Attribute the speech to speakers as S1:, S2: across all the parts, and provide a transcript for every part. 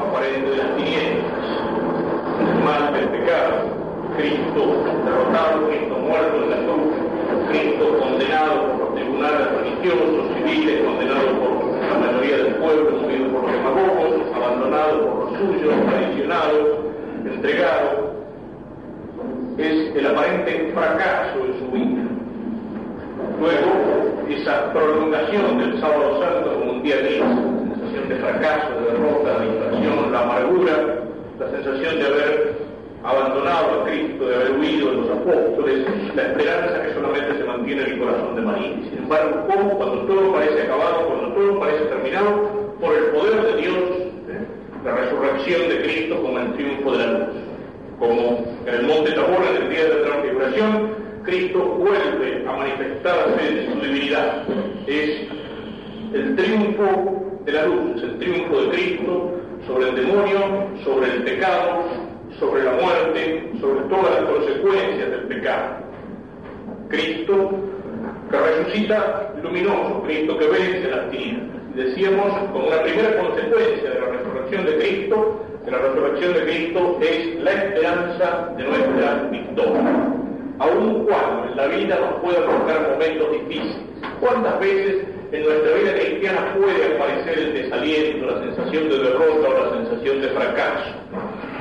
S1: aparente de las tinieblas, mal del pecado, Cristo derrotado, Cristo muerto en la cruz, Cristo condenado por tribunales religiosos, civiles, condenado por la mayoría del pueblo, murido por los demagogos, abandonado por los suyos, traicionado, entregado, es el aparente fracaso de su vida. Luego, esa prolongación del sábado santo como un día la de fracaso, de derrota, de infracción, la amargura, la sensación de haber abandonado a Cristo, de haber huido de los apóstoles, la esperanza que solamente se mantiene en el corazón de María. Sin embargo, ¿cómo cuando todo parece acabado, cuando todo parece terminado, por el poder de Dios, la resurrección de Cristo como el triunfo de la luz? Como en el monte Tabor, en el día de la transfiguración, Cristo vuelve a manifestarse en su divinidad. Es el triunfo de la luz, es el triunfo de Cristo sobre el demonio, sobre el pecado, sobre la muerte, sobre todas las consecuencias del pecado. Cristo que resucita luminoso, Cristo que vence las tinieblas. Decíamos, como una primera consecuencia de la resurrección de Cristo, de la resurrección de Cristo es la esperanza de nuestra victoria. Aun cuando en la vida nos puedan tocar momentos difíciles, ¿cuántas veces en nuestra vida cristiana puede aparecer el desaliento, la sensación de derrota o la sensación de fracaso?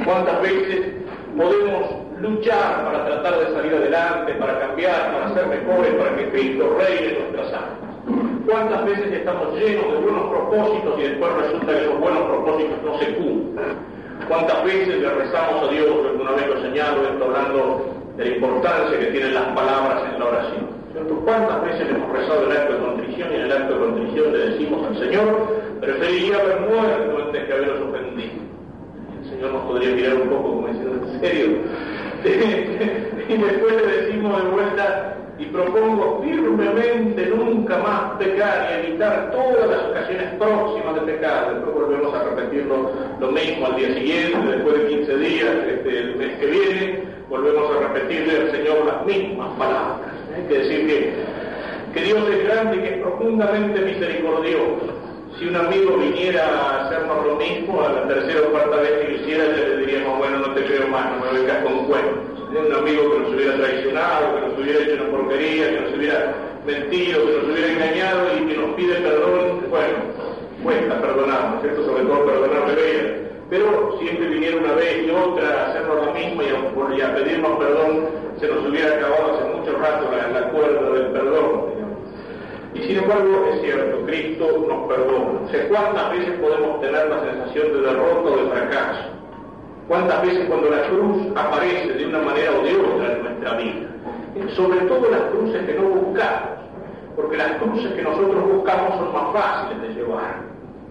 S1: ¿Cuántas veces podemos luchar para tratar de salir adelante, para cambiar, para ser mejores, para que Cristo reine nuestras almas? ¿Cuántas veces estamos llenos de buenos propósitos y después resulta que esos buenos propósitos no se cumplen? ¿Cuántas veces le rezamos a Dios, alguna vez lo señalo, esto hablando de la importancia que tienen las palabras en la oración? ¿Cuántas veces hemos rezado el acto de contrición y en el acto de contrición le decimos al Señor, preferiría haber muerto antes que haberos ofendido? El Señor nos podría mirar un poco como diciendo, ¿en serio? y después le decimos de vuelta, y propongo firmemente nunca más pecar y evitar todas las ocasiones próximas de pecar. Después volvemos a repetirlo lo mismo al día siguiente, después de 15 días, este, el mes que viene, volvemos a repetirle al Señor las mismas palabras. Hay que decir que, que Dios es grande y que es profundamente misericordioso. Si un amigo viniera a hacernos lo mismo, a la tercera o cuarta vez que lo hiciera, ya le diríamos, bueno, no te creo más, no me vengas con cuentos un amigo que nos hubiera traicionado, que nos hubiera hecho una porquería, que nos hubiera mentido, que nos hubiera engañado y que nos pide perdón, bueno, cuesta perdonar, ¿no es cierto? Sobre todo perdonar de Pero siempre viniera una vez y otra a hacernos lo mismo y a, pedirnos perdón, se nos hubiera acabado hace mucho rato la, la cuerda del perdón. Y sin embargo, es cierto, Cristo nos perdona. O sea, ¿cuántas veces podemos tener la sensación de derrota o de fracaso? ¿Cuántas veces cuando la cruz aparece de una manera o de otra en nuestra vida? Sobre todo las cruces que no buscamos, porque las cruces que nosotros buscamos son más fáciles de llevar.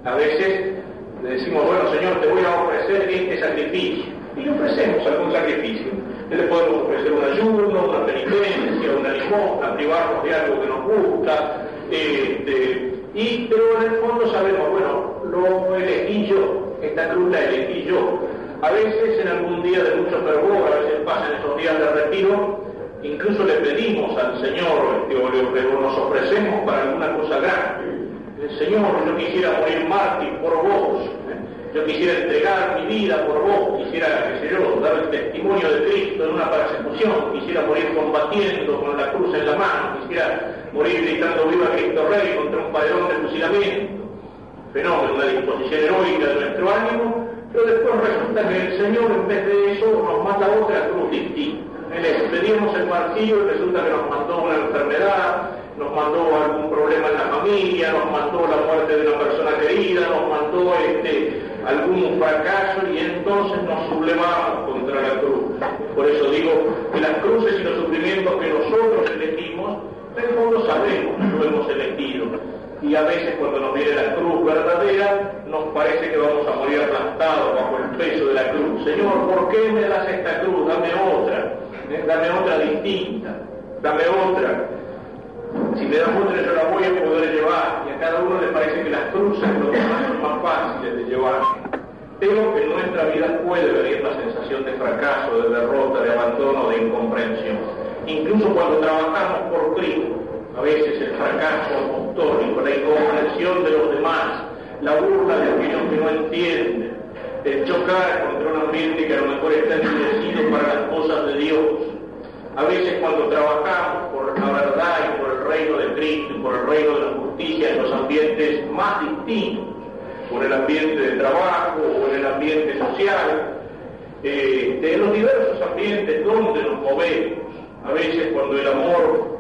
S1: A veces le decimos, bueno Señor, te voy a ofrecer este sacrificio, y le ofrecemos algún sacrificio. Le podemos ofrecer un ayuno, una penitencia, una limosna, privarnos de algo que nos gusta, este, y, pero en el fondo sabemos, bueno, lo elegí yo, esta cruz la elegí yo, a veces en algún día de mucho fervor, a veces pasan esos días de retiro, incluso le pedimos al Señor, o nos ofrecemos para alguna cosa grande. Señor, yo quisiera morir mártir por vos, ¿eh? yo quisiera entregar mi vida por vos, quisiera, qué sé yo, dar el testimonio de Cristo en una persecución, quisiera morir combatiendo con la cruz en la mano, quisiera morir gritando viva Cristo Rey contra un padrón de fusilamiento. Fenómeno, una disposición heroica de nuestro ánimo, pero después resulta que el Señor en vez de eso nos manda otra cruz distinta. Le pedimos el martillo y resulta que nos mandó una enfermedad, nos mandó algún problema en la familia, nos mandó la muerte de una persona querida, nos mandó este, algún fracaso y entonces nos sublevamos contra la cruz. Por eso digo que las cruces y los sufrimientos que nosotros elegimos, el fondo sabemos que lo hemos elegido y a veces cuando nos viene la cruz verdadera nos parece que vamos a morir aplastados bajo el peso de la cruz. Señor, ¿por qué me das esta cruz? Dame otra, dame otra distinta, dame otra. Si me das otra yo la voy a poder llevar y a cada uno le parece que las cruces son más fáciles de llevar. Pero en nuestra vida puede venir la sensación de fracaso, de derrota, de abandono, de incomprensión. Incluso cuando trabajamos por Cristo, a veces el fracaso apostólico, la incomprensión de los demás, la burla de aquellos que no entienden, el chocar contra un ambiente que a lo mejor está endurecido para las cosas de Dios. A veces cuando trabajamos por la verdad y por el reino de Cristo y por el reino de la justicia en los ambientes más distintos, por el ambiente de trabajo en el ambiente social, eh, de los diversos ambientes donde nos movemos. A veces cuando el amor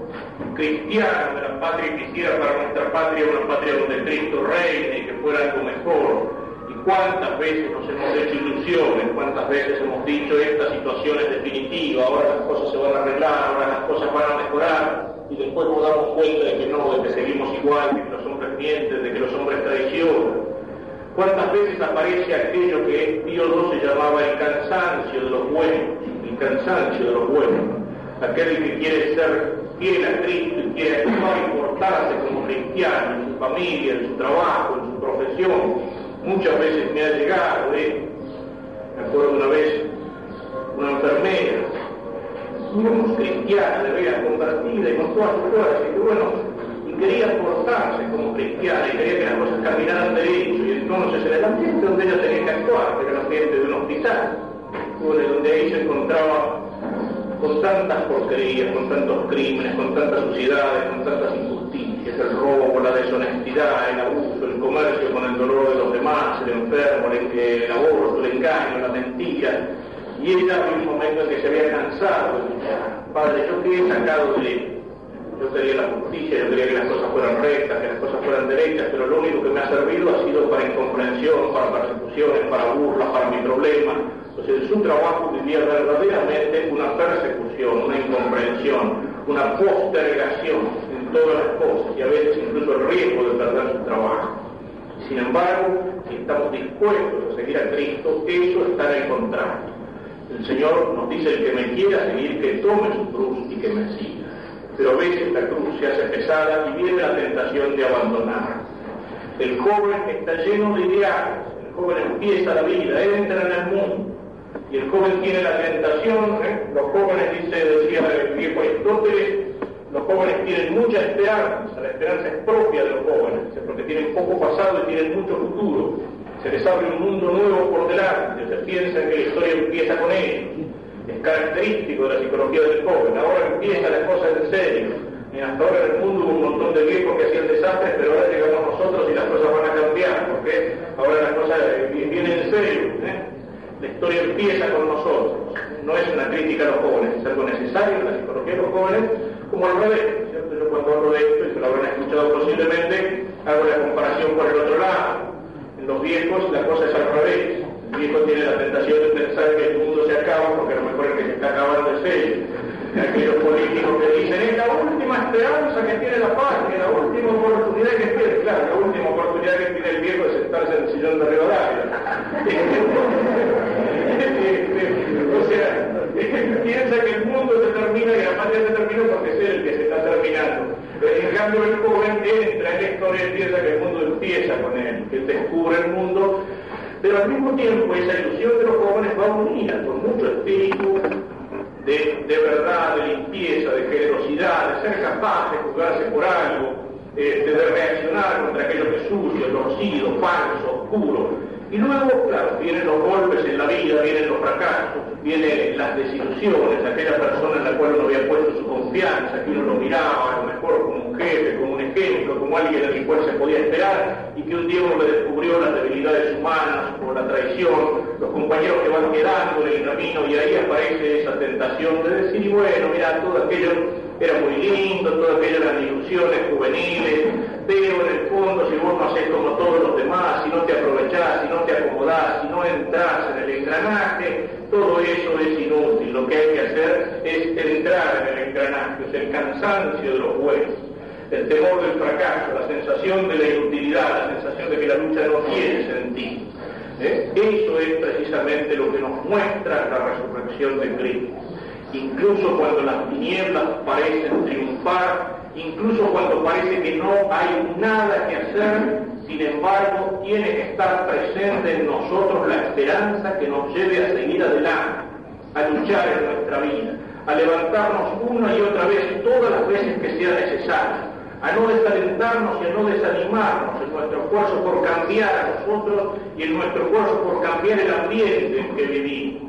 S1: cristiano de la patria quisiera para nuestra patria una patria donde Cristo reine y que fuera algo mejor. Y cuántas veces nos hemos hecho ilusiones, cuántas veces hemos dicho esta situación es definitiva, ahora las cosas se van a arreglar, ahora las cosas van a mejorar, y después nos damos cuenta de que no, de que seguimos igual, de que los hombres mienten, de que los hombres traicionan. ¿Cuántas veces aparece aquello que Pío XII llamaba el cansancio de los buenos? El cansancio de los buenos. Aquel que quiere ser fiel a Cristo y quiere actuar y portarse como cristiano en su familia, en su trabajo, en su profesión. Muchas veces me ha llegado, ¿eh? Me acuerdo una vez, una enfermera, muy cristiana, de veras convertida y con todas sus cosas, y que bueno, quería portarse como cristiana y quería que las cosas caminaran derecho y entonces en el ambiente donde ella tenía que actuar, era el ambiente de un hospital, donde ahí se encontraba con tantas porquerías, con tantos crímenes, con tantas suciedades, con tantas injusticias, el robo, la deshonestidad, el abuso, el comercio con el dolor de los demás, el enfermo, el, aborto, el engaño, la mentira. Y ella había un momento en que se había cansado luchar. Padre, yo que he sacado de yo quería la justicia, yo quería que las cosas fueran rectas, que las cosas fueran derechas, pero lo único que me ha servido ha sido para incomprensión, para persecuciones, para burlas, para mi problema. Entonces, su trabajo vivía verdaderamente una persecución, una incomprensión, una postergación en todas las cosas y a veces incluso el riesgo de perder su trabajo. Sin embargo, si estamos dispuestos a seguir a Cristo, eso está en contrario. El Señor nos dice, el que me quiera seguir, que tome su cruz y que me siga pero a veces la cruz se hace pesada y viene la tentación de abandonar. El joven está lleno de ideales, el joven empieza la vida, entra en el mundo, y el joven tiene la tentación, ¿eh? los jóvenes, dice, decía el viejo Aristóteles, los jóvenes tienen mucha esperanza, la esperanza es propia de los jóvenes, porque tienen poco pasado y tienen mucho futuro, se les abre un mundo nuevo por delante, se piensa que la historia empieza con ellos es característico de la psicología del joven. Ahora empiezan las cosas en serio. Y hasta ahora en el mundo hubo un montón de viejos que hacían desastres, pero ahora llegamos nosotros y las cosas van a cambiar, porque ahora las cosas vienen en serio. ¿eh? La historia empieza con nosotros. No es una crítica a los jóvenes, es algo necesario en la psicología de los jóvenes, como al revés. Yo cuando hablo de esto, y se lo habrán escuchado posiblemente, hago la comparación con el otro lado. Los viejos la cosa es al revés el viejo tiene la tentación de pensar que el mundo se acaba porque a lo mejor el que se está acabando es él. Aquellos políticos que dicen, es la última esperanza que tiene la patria, la última oportunidad que tiene. Claro, la última oportunidad que tiene el viejo es sentarse en el sillón de Rivadavia. o sea, piensa que el mundo se termina y la patria se termina porque es él el que se está terminando. En el joven entra en la historia y piensa que el mundo empieza con él, que descubre el mundo pero al mismo tiempo esa ilusión de los jóvenes va unida con mucho espíritu de, verdad, de limpieza, de generosidad, de ser capaz de juzgarse por algo, este, de reaccionar contra aquello que es sucio, torcido, falso, oscuro. Y luego, claro, vienen los golpes en la vida, vienen los fracasos, vienen las desilusiones, aquella persona en la cual uno había puesto su confianza, que uno lo miraba a lo mejor como un jefe, como como alguien en el cual se podía esperar, y que un uno le descubrió las debilidades humanas o la traición, los compañeros que van quedando en el camino, y ahí aparece esa tentación de decir, bueno, mira, todo aquello era muy lindo, todo aquello eran ilusiones juveniles, pero en el fondo si vos no haces como todos los demás, si no te aprovechás, si no te acomodás, si no entras en el engranaje, todo eso es inútil. Lo que hay que hacer es entrar en el engranaje, es el cansancio de los buenos, el temor del fracaso, la sensación de la inutilidad, la sensación de que la lucha no tiene sentido. ¿Eh? Eso es precisamente lo que nos muestra la resurrección de Cristo. Incluso cuando las tinieblas parecen triunfar, incluso cuando parece que no hay nada que hacer, sin embargo, tiene que estar presente en nosotros la esperanza que nos lleve a seguir adelante, a luchar en nuestra vida, a levantarnos una y otra vez, todas las veces que sea necesario, a no desalentarnos y a no desanimarnos en nuestro esfuerzo por cambiar a nosotros y en nuestro esfuerzo por cambiar el ambiente en que vivimos.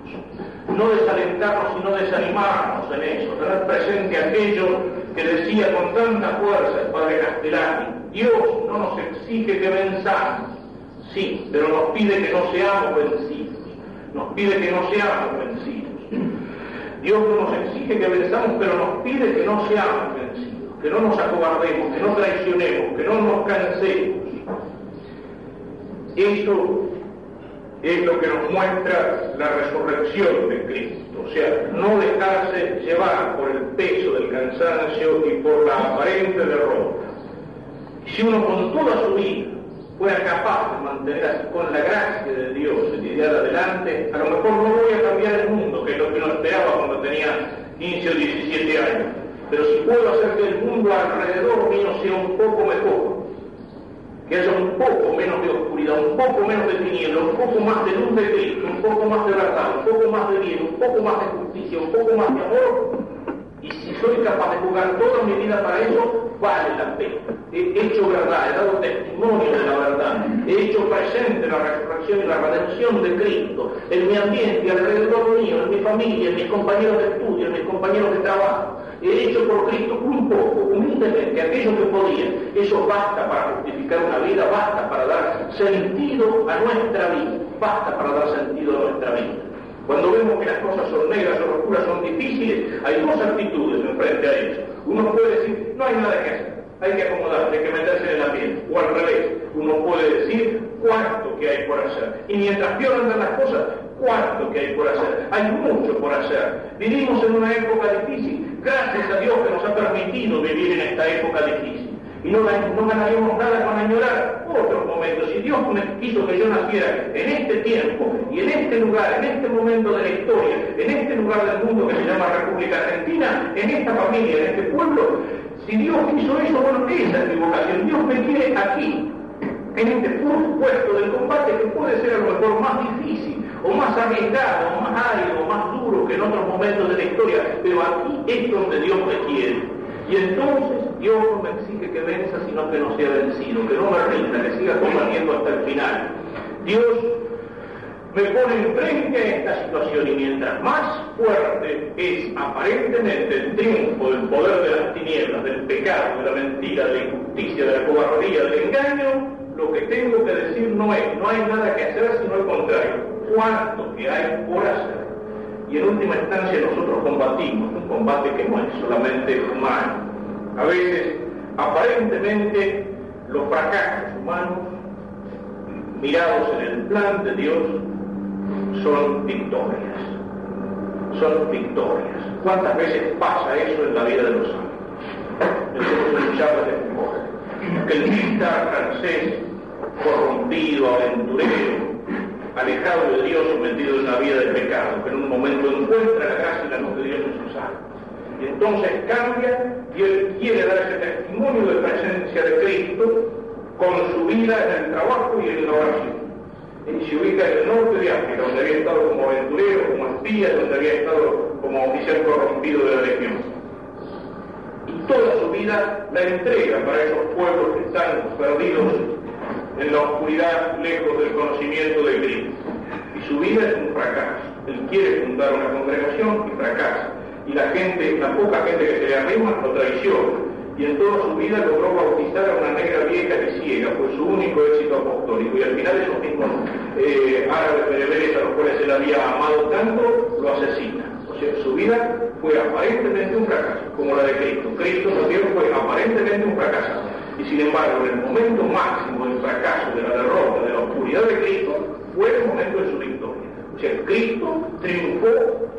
S1: No desalentarnos y no desanimarnos en eso, tener presente aquello que decía con tanta fuerza el padre Castellani, Dios no nos exige que venzamos, sí, pero nos pide que no seamos vencidos, nos pide que no seamos vencidos. Dios no nos exige que venzamos, pero nos pide que no seamos vencidos, que no nos acobardemos, que no traicionemos, que no nos cansemos. Eso es lo que nos muestra la resurrección de Cristo, o sea, no dejarse llevar por el peso del cansancio y por la aparente derrota. Si uno con toda su vida fuera capaz de mantener con la gracia de Dios el ideal adelante, a lo mejor no voy a cambiar el mundo, que es lo que uno esperaba cuando tenía 15 o 17 años, pero si puedo hacer que el mundo alrededor mío sea un poco mejor, que haya un poco menos de oscuridad, un poco menos de tiniebla, un poco más de luz de Cristo, un poco más de verdad, un poco más de bien, un poco más de justicia, un poco más de amor, soy capaz de jugar toda mi vida para eso, vale la pena. He hecho verdad, he dado testimonio de la verdad, he hecho presente la resurrección y la redención de Cristo en mi ambiente, alrededor mío, en mi familia, en mis compañeros de estudio, en mis compañeros de trabajo. He hecho por Cristo un poco, humildemente, aquello que podía. Eso basta para justificar una vida, basta para dar sentido a nuestra vida, basta para dar sentido a nuestra vida. Cuando vemos que las cosas son negras o oscuras, son difíciles, hay dos actitudes en frente a ellos. Uno puede decir, no hay nada que hacer, hay que acomodarse, hay que meterse en la piel. O al revés, uno puede decir cuánto que hay por hacer. Y mientras peor andan las cosas, cuánto que hay por hacer. Hay mucho por hacer. Vivimos en una época difícil. Gracias a Dios que nos ha permitido vivir en esta época difícil y no, ganaríamos nada con añorar otros momentos. Si Dios quiso que yo naciera en este tiempo y en este lugar, en este momento de la historia, en este lugar del mundo que se llama República Argentina, en esta familia, en este pueblo, si Dios quiso eso, bueno, esa es mi vocación. Dios me quiere aquí, en este puesto del combate que puede ser a lo mejor más difícil, o más arriesgado, o más árido, o más duro que en otros momentos de la historia, pero aquí es donde Dios me quiere. Y entonces Dios no me exige que venza, sino que no sea vencido, que no me rinda, que siga combatiendo hasta el final. Dios me pone enfrente a esta situación y mientras más fuerte es aparentemente el triunfo del poder de las tinieblas, del pecado, de la mentira, de la injusticia, de la cobardía, del engaño, lo que tengo que decir no es, no hay nada que hacer, sino al contrario, cuánto que hay por hacer y en última instancia nosotros combatimos, un combate que no es solamente humano. A veces, aparentemente, los fracasos humanos, mirados en el plan de Dios, son victorias. Son victorias. ¿Cuántas veces pasa eso en la vida de los hombres? Nosotros de que el militar francés, corrompido, aventurero, alejado de Dios, sometido en una vida de pecado, que en un momento encuentra la gracia y la luz de Dios en sus almas. Y entonces cambia y él quiere dar ese testimonio de presencia de Cristo con su vida en el trabajo y en la oración. Y se ubica en el norte de África, donde había estado como aventurero, como espía, donde había estado como oficial corrompido de la legión. Y toda su vida la entrega para esos pueblos que están perdidos en la oscuridad lejos del conocimiento de Cristo. Y su vida es un fracaso. Él quiere fundar una congregación y fracasa. Y la gente, la poca gente que se le arrima, lo traiciona. Y en toda su vida logró bautizar a una negra vieja y ciega, fue su único éxito apostólico. Y al final esos mismos eh, árabes bereberes a los cuales él había amado tanto, lo asesinan. O sea, su vida fue aparentemente un fracaso, como la de Cristo. Cristo también fue aparentemente un fracaso y sin embargo, el momento máximo del fracaso, de la derrota, de la oscuridad de Cristo, fue el momento de su victoria. O sea, Cristo triunfó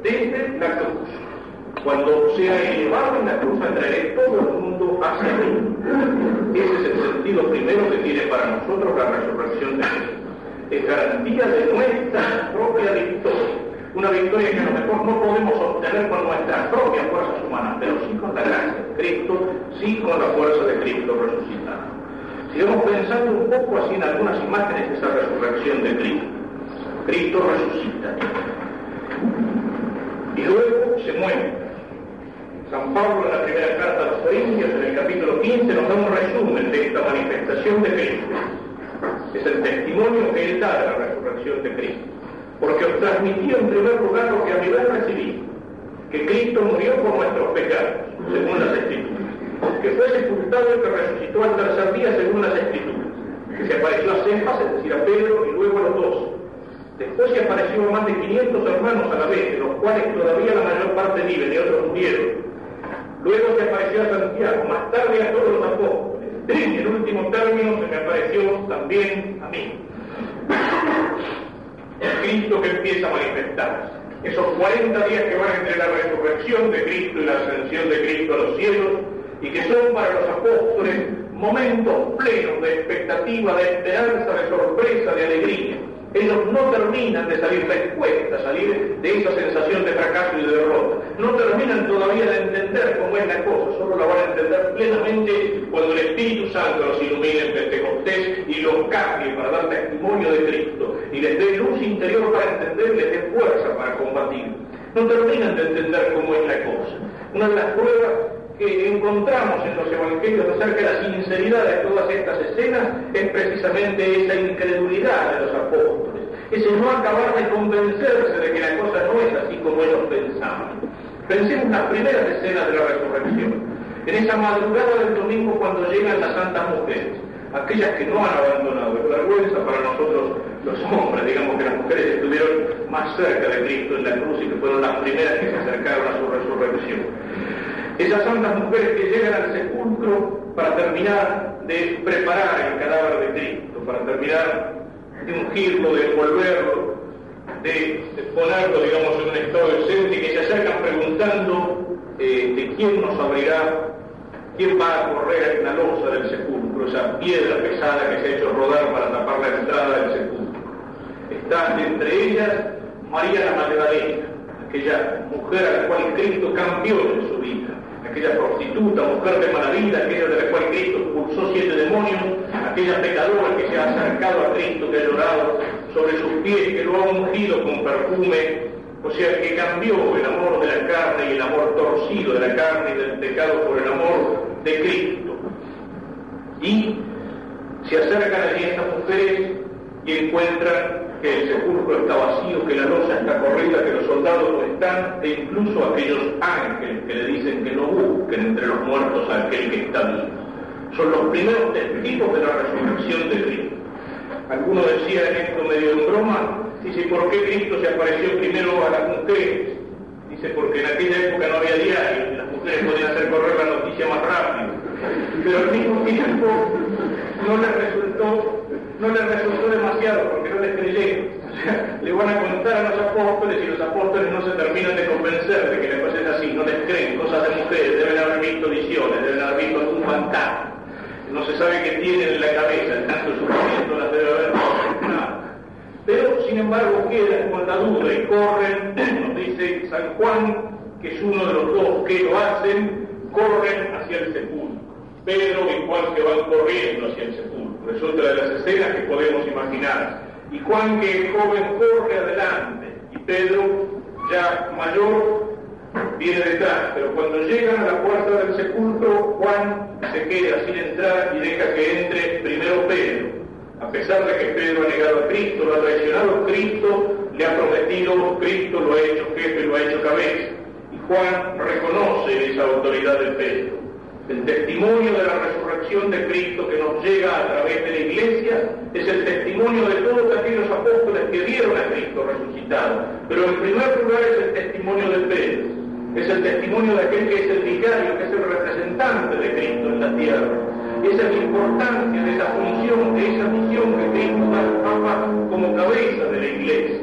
S1: desde la cruz. Cuando sea elevado en la cruz, atraeré todo el mundo hacia mí. Ese es el sentido primero que tiene para nosotros la resurrección de Cristo. Es garantía de nuestra propia victoria una victoria que a lo mejor no podemos obtener con nuestras propias fuerzas humanas, pero sí con la gracia de Cristo, sí con la fuerza de Cristo resucitado. Sigamos pensando un poco así en algunas imágenes de esa resurrección de Cristo. Cristo resucita. Y luego se mueve. San Pablo en la primera carta a los Corintios, en el capítulo 15, nos da un resumen de esta manifestación de Cristo. Es el testimonio que Él da de la resurrección de Cristo. Porque os transmitió en primer lugar lo que a mi vez recibí, que Cristo murió por nuestros pecados, según las Escrituras, que fue sepultado y que resucitó al tercer día, según las Escrituras, que se apareció a Cefas, es decir, a Pedro, y luego a los dos. Después se apareció a más de 500 hermanos a la vez, de los cuales todavía la mayor parte viven y otros murieron Luego se apareció a Santiago, más tarde a todos los apóstoles. En el último término se me apareció también a mí. El Cristo que empieza a manifestarse. Esos 40 días que van entre la resurrección de Cristo y la ascensión de Cristo a los cielos y que son para los apóstoles momentos plenos de expectativa, de esperanza, de sorpresa, de alegría ellos no terminan de salir respuestas, salir de esa sensación de fracaso y de derrota. No terminan todavía de entender cómo es la cosa, solo la van a entender plenamente cuando el Espíritu Santo los ilumine en Pentecostés y los cambie para dar testimonio de Cristo y les dé luz interior para entender, les dé fuerza para combatir. No terminan de entender cómo es la cosa. Una de las pruebas que encontramos en los evangelios acerca de la sinceridad de todas estas escenas es precisamente esa incredulidad de los apóstoles, ese no acabar de convencerse de que la cosa no es así como ellos pensaban. Pensemos en las primeras escenas de la resurrección, en esa madrugada del domingo cuando llegan las santas mujeres, aquellas que no han abandonado, es vergüenza para nosotros los hombres, digamos que las mujeres estuvieron más cerca de Cristo en la cruz y que fueron las primeras que se acercaron a su resurrección. Esas santas mujeres que llegan al sepulcro para terminar de preparar el cadáver de Cristo, para terminar de ungirlo, de envolverlo, de, ponerlo, digamos, en un estado decente, que se acercan preguntando eh, de quién nos abrirá, quién va a correr en la losa del sepulcro, esa piedra pesada que se ha hecho rodar para tapar la entrada del sepulcro. Está entre ellas María la Magdalena, aquella mujer a la cual Cristo cambió en su vida aquella prostituta, mujer de maravilla, aquella de la cual Cristo expulsó siete demonios, aquella pecadora que se ha acercado a Cristo, que ha llorado sobre sus pies, que lo ha ungido con perfume, o sea, que cambió el amor de la carne y el amor torcido de la carne y del pecado por el amor de Cristo. Y se acercan allí estas mujeres y encuentran que el sepulcro está vacío, que la losa está corrida, que los soldados no están, e incluso aquellos ángeles que le dicen que no busquen entre los muertos a aquel que está vivo. Son los primeros testigos de la resurrección de Cristo. Alguno decía en esto medio en broma, dice, ¿por qué Cristo se apareció primero a las mujeres? Dice, porque en aquella época no había diario, las mujeres podían hacer correr la noticia más rápido. Pero al mismo tiempo no les resultó no les resultó demasiado porque no le van a contar a los apóstoles y los apóstoles no se terminan de convencer de que la cosa es así, no les creen, cosas de mujeres, deben haber visto visiones, deben haber visto algún fantasma. No se sabe qué tienen en la cabeza, tanto sufrimiento las debe haber nada. Pero, sin embargo, quedan con la duda y corren, nos dice San Juan, que es uno de los dos que lo hacen, corren hacia el sepulcro. Pedro y Juan que van corriendo hacia el sepulcro resulta de las escenas que podemos imaginar. Y Juan que es joven corre adelante y Pedro ya mayor viene detrás, pero cuando llegan a la puerta del sepulcro, Juan se queda sin entrar y deja que entre primero Pedro. A pesar de que Pedro ha negado a Cristo, lo ha traicionado, Cristo le ha prometido, Cristo lo ha hecho jefe, lo ha hecho cabeza. Y Juan reconoce esa autoridad de Pedro. El testimonio de la resurrección de Cristo que nos llega a través de la iglesia es el testimonio de todos aquellos apóstoles que vieron a Cristo resucitado. Pero en primer lugar es el testimonio de Pedro. Es el testimonio de aquel que es el vicario, que es el representante de Cristo en la tierra. Esa es la importancia de esa función, de esa misión que Cristo da al Papa como cabeza de la iglesia.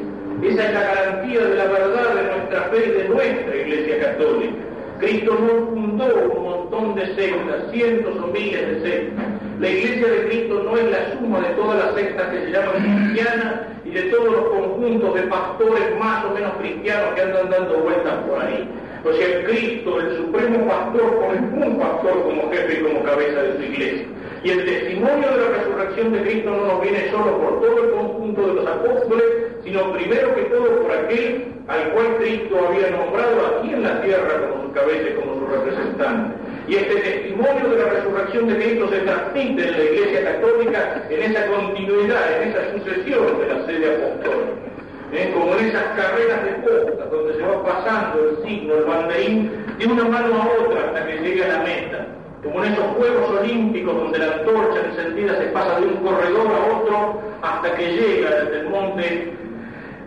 S1: Esa es la garantía de la verdad de nuestra fe y de nuestra iglesia católica. Cristo no fundó un de sectas, cientos o miles de sectas. La iglesia de Cristo no es la suma de todas las sectas que se llaman cristianas y de todos los conjuntos de pastores más o menos cristianos que andan dando vueltas por ahí. O sea, Cristo, el supremo pastor, pone un pastor como jefe y como cabeza de su iglesia. Y el testimonio de la resurrección de Cristo no nos viene solo por todo el conjunto de los apóstoles, sino primero que todo por aquel al cual Cristo había nombrado aquí en la tierra como su cabeza y como su representante. Y este testimonio de la resurrección de Cristo se transmite en la Iglesia Católica en esa continuidad, en esa sucesión de la sede apostólica. ¿Eh? como en esas carreras de postas donde se va pasando el signo, el banderín, de una mano a otra hasta que llegue a la meta como en esos Juegos Olímpicos donde la antorcha encendida se pasa de un corredor a otro hasta que llega desde el monte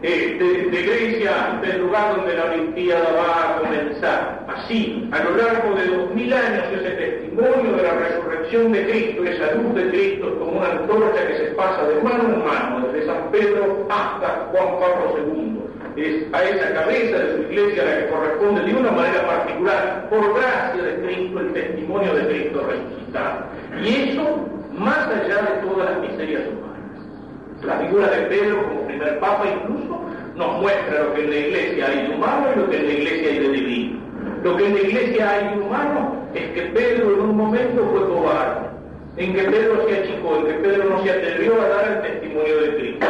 S1: eh, de, Grecia del lugar donde la Olimpiada va a comenzar. Así, a lo largo de dos mil años, ese testimonio de la resurrección de Cristo, esa luz de Cristo, como una antorcha que se pasa de mano en mano, desde San Pedro hasta Juan Pablo II. Es a esa cabeza de su iglesia a la que corresponde de una manera particular, por gracia de Cristo, el testimonio de Cristo resucitado. Y eso más allá de todas las miserias humanas. La figura de Pedro como primer papa incluso nos muestra lo que en la iglesia hay de humano y lo que en la iglesia hay de divino. Lo que en la iglesia hay de humano es que Pedro en un momento fue cobarde, en que Pedro se achicó, en que Pedro no se atrevió a dar el testimonio de Cristo.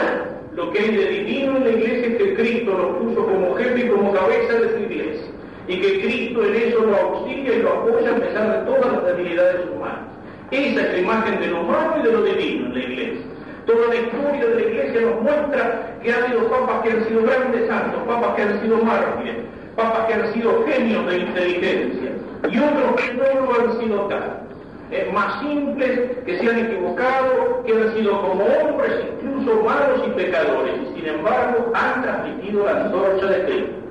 S1: Lo que hay de divino en la iglesia es que Cristo lo puso como jefe y como cabeza de su iglesia. Y que Cristo en eso lo auxilia y lo apoya a pesar de todas las debilidades humanas. Esa es la imagen de lo humano y de lo divino en la iglesia. Toda la historia de la iglesia nos muestra que ha habido papas que han sido grandes santos, papas que han sido mártires, papas que han sido genios de inteligencia y otros que no lo han sido tal. Más simples, que se han equivocado, que han sido como hombres, incluso malos y pecadores, y sin embargo han transmitido la antorcha de Cristo.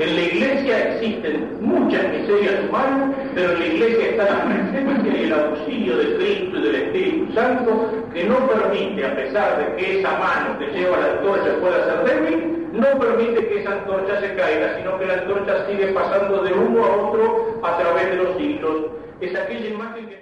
S1: En la iglesia existen muchas miserias humanas, pero en la iglesia está la presencia y el auxilio de Cristo y del Espíritu Santo que no permite, a pesar de que esa mano que lleva la antorcha pueda ser débil, no permite que esa antorcha se caiga, sino que la antorcha sigue pasando de uno a otro a través de los siglos. Es aquella imagen que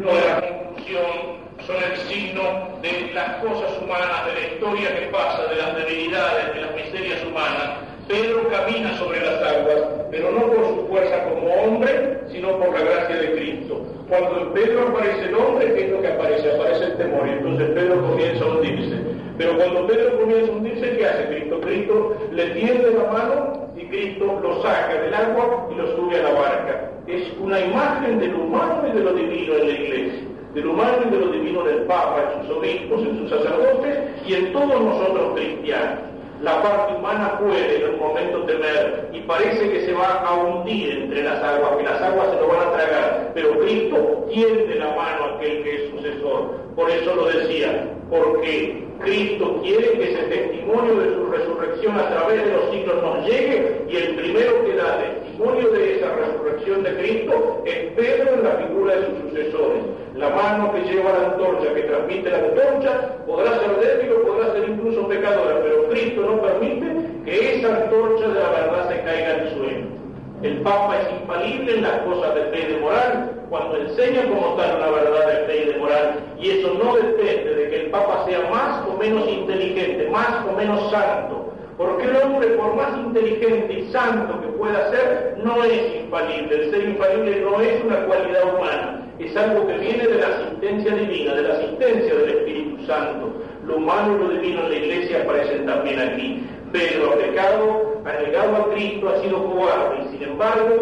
S1: no la conclusión son el signo de las cosas humanas, de la historia que pasa, de las debilidades, de las miserias humanas. Pedro camina sobre las aguas, pero no por su fuerza como hombre, sino por la gracia de Cristo. Cuando en Pedro aparece el hombre, ¿qué es lo que aparece? Aparece el temor, entonces Pedro comienza a hundirse. Pero cuando Pedro comienza a hundirse, ¿qué hace Cristo? Cristo le tiende la mano y Cristo lo saca del agua y lo sube a la barca. Es una imagen de lo humano y de lo divino en la iglesia de lo humano y de lo divino del Papa, en sus obispos, en sus sacerdotes y en todos nosotros cristianos la parte humana puede en un momento temer y parece que se va a hundir entre las aguas, que las aguas se lo van a tragar, pero Cristo tiende la mano a aquel que es sucesor. Por eso lo decía, porque Cristo quiere que ese testimonio de su resurrección a través de los siglos nos llegue y el primero que da testimonio de esa resurrección de Cristo es Pedro en la figura de sus sucesores. La mano que lleva la antorcha, que transmite la antorcha, podrá ser débil o podrá ser incluso pecadora, pero Cristo no permite que esa antorcha de la verdad se caiga al suelo. El Papa es infalible en las cosas de fe y de moral cuando enseña cómo está una verdad de fe y de moral. Y eso no depende de que el Papa sea más o menos inteligente, más o menos santo. Porque el hombre, por más inteligente y santo que pueda ser, no es infalible. El ser infalible no es una cualidad humana, es algo que viene de la asistencia divina, de la asistencia del Espíritu Santo. Lo humano y lo divino en la iglesia aparecen también aquí. Pedro ha pecado, ha negado a Cristo, ha sido cobarde y sin embargo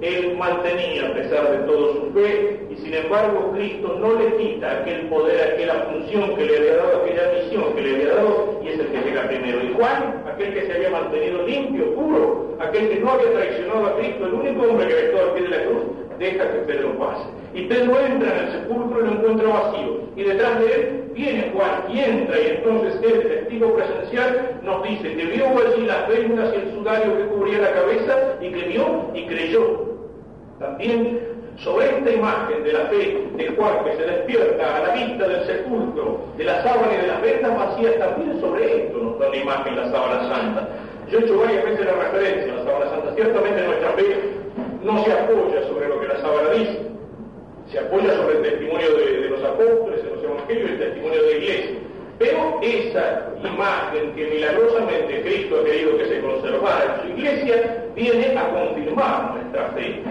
S1: él mantenía a pesar de todo su fe y sin embargo Cristo no le quita aquel poder, aquella función que le había dado, aquella misión que le había dado y es el que llega primero. Y Juan, aquel que se había mantenido limpio, puro, aquel que no había traicionado a Cristo, el único hombre que había estado al pie de la cruz, deja que Pedro pase. Y Pedro entra en el sepulcro y lo encuentra vacío. Y detrás de él viene Juan y entra y entonces el testigo presencial nos dice que vio allí las vendas y el sudario que cubría la cabeza y vio y creyó. También sobre esta imagen de la fe de Juan que se despierta a la vista del sepulcro, de la sábana y de las vendas vacías, también sobre esto nos da la imagen la sábana santa. Yo he hecho varias veces la referencia a la sábana santa. Ciertamente nuestra fe no se apoya sobre lo que la sábana dice, se apoya sobre el testimonio de, los apóstoles, de los evangelios el testimonio de la iglesia. Pero esa imagen que milagrosamente Cristo ha querido que se conservara en su iglesia viene a confirmar nuestra fe.